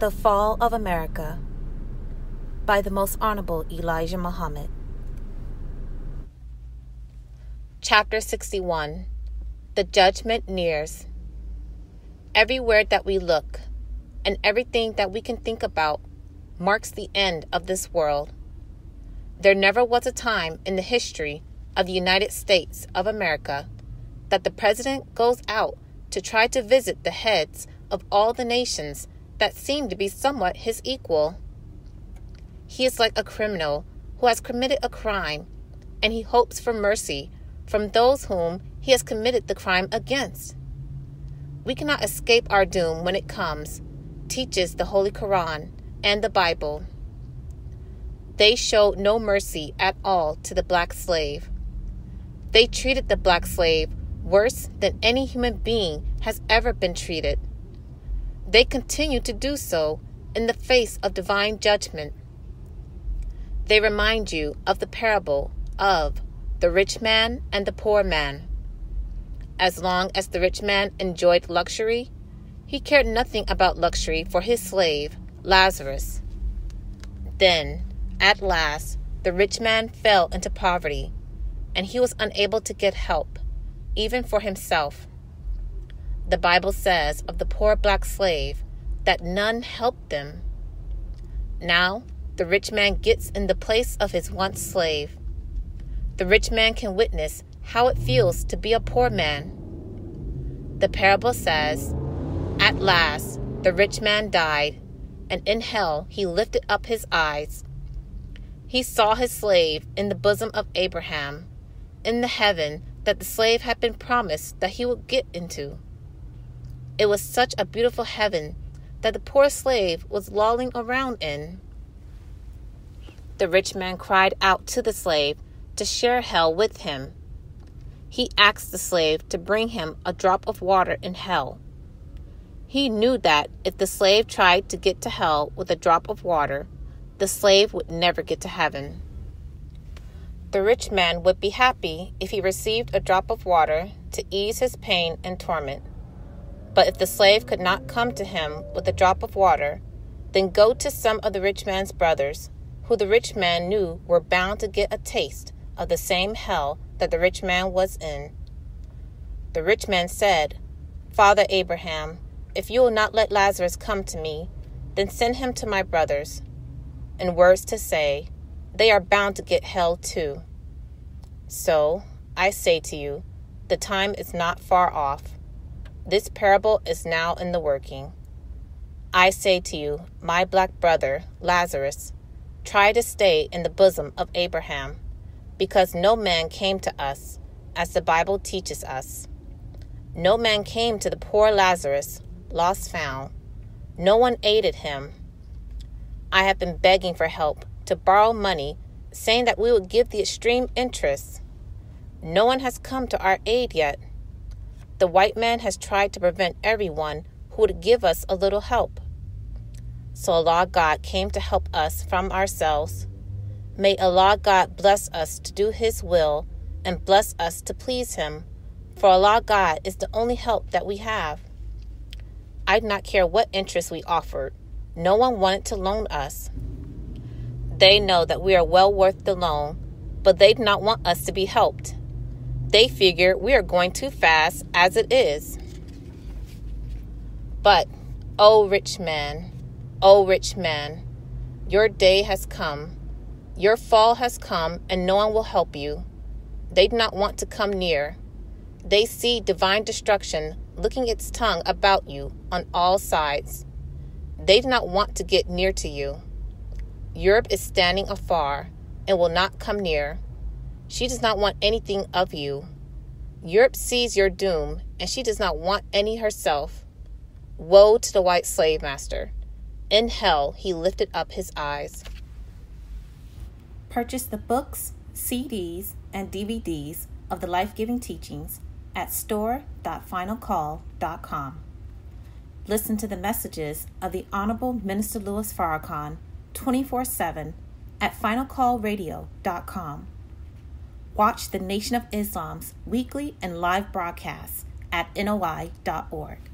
The Fall of America by the Most Honorable Elijah Muhammad. Chapter 61 The Judgment Nears. Everywhere that we look, and everything that we can think about, marks the end of this world. There never was a time in the history of the United States of America that the President goes out to try to visit the heads of all the nations that seem to be somewhat his equal. He is like a criminal who has committed a crime, and he hopes for mercy from those whom he has committed the crime against. We cannot escape our doom when it comes, teaches the Holy Koran and the Bible. They showed no mercy at all to the black slave. They treated the black slave worse than any human being has ever been treated. They continue to do so in the face of divine judgment. They remind you of the parable of the rich man and the poor man. As long as the rich man enjoyed luxury, he cared nothing about luxury for his slave, Lazarus. Then, at last, the rich man fell into poverty, and he was unable to get help, even for himself. The Bible says of the poor black slave that none helped them. Now, the rich man gets in the place of his once slave. The rich man can witness how it feels to be a poor man. The parable says, At last, the rich man died, and in hell he lifted up his eyes he saw his slave in the bosom of Abraham, in the heaven that the slave had been promised that he would get into. It was such a beautiful heaven that the poor slave was lolling around in. The rich man cried out to the slave to share hell with him. He asked the slave to bring him a drop of water in hell. He knew that if the slave tried to get to hell with a drop of water, the slave would never get to heaven. The rich man would be happy if he received a drop of water to ease his pain and torment. But if the slave could not come to him with a drop of water, then go to some of the rich man's brothers, who the rich man knew were bound to get a taste of the same hell that the rich man was in. The rich man said, Father Abraham, if you will not let Lazarus come to me, then send him to my brothers and words to say, they are bound to get hell too. So, I say to you, the time is not far off. This parable is now in the working. I say to you, my black brother, Lazarus, try to stay in the bosom of Abraham, because no man came to us, as the Bible teaches us. No man came to the poor Lazarus, lost found. No one aided him I have been begging for help to borrow money, saying that we would give the extreme interest. No one has come to our aid yet. The white man has tried to prevent everyone who would give us a little help. So Allah God came to help us from ourselves. May Allah God bless us to do His will and bless us to please Him, for Allah God is the only help that we have. I do not care what interest we offered. No one wanted to loan us. They know that we are well worth the loan, but they do not want us to be helped. They figure we are going too fast as it is. But, oh rich man, oh rich man, your day has come. Your fall has come, and no one will help you. They do not want to come near. They see divine destruction licking its tongue about you on all sides. They do not want to get near to you. Europe is standing afar and will not come near. She does not want anything of you. Europe sees your doom, and she does not want any herself. Woe to the white slave master. In hell, he lifted up his eyes. Purchase the books, CDs, and DVDs of the life giving teachings at store.finalcall.com. Listen to the messages of the Honorable Minister Louis Farrakhan 24 7 at finalcallradio.com. Watch the Nation of Islam's weekly and live broadcasts at NOI.org.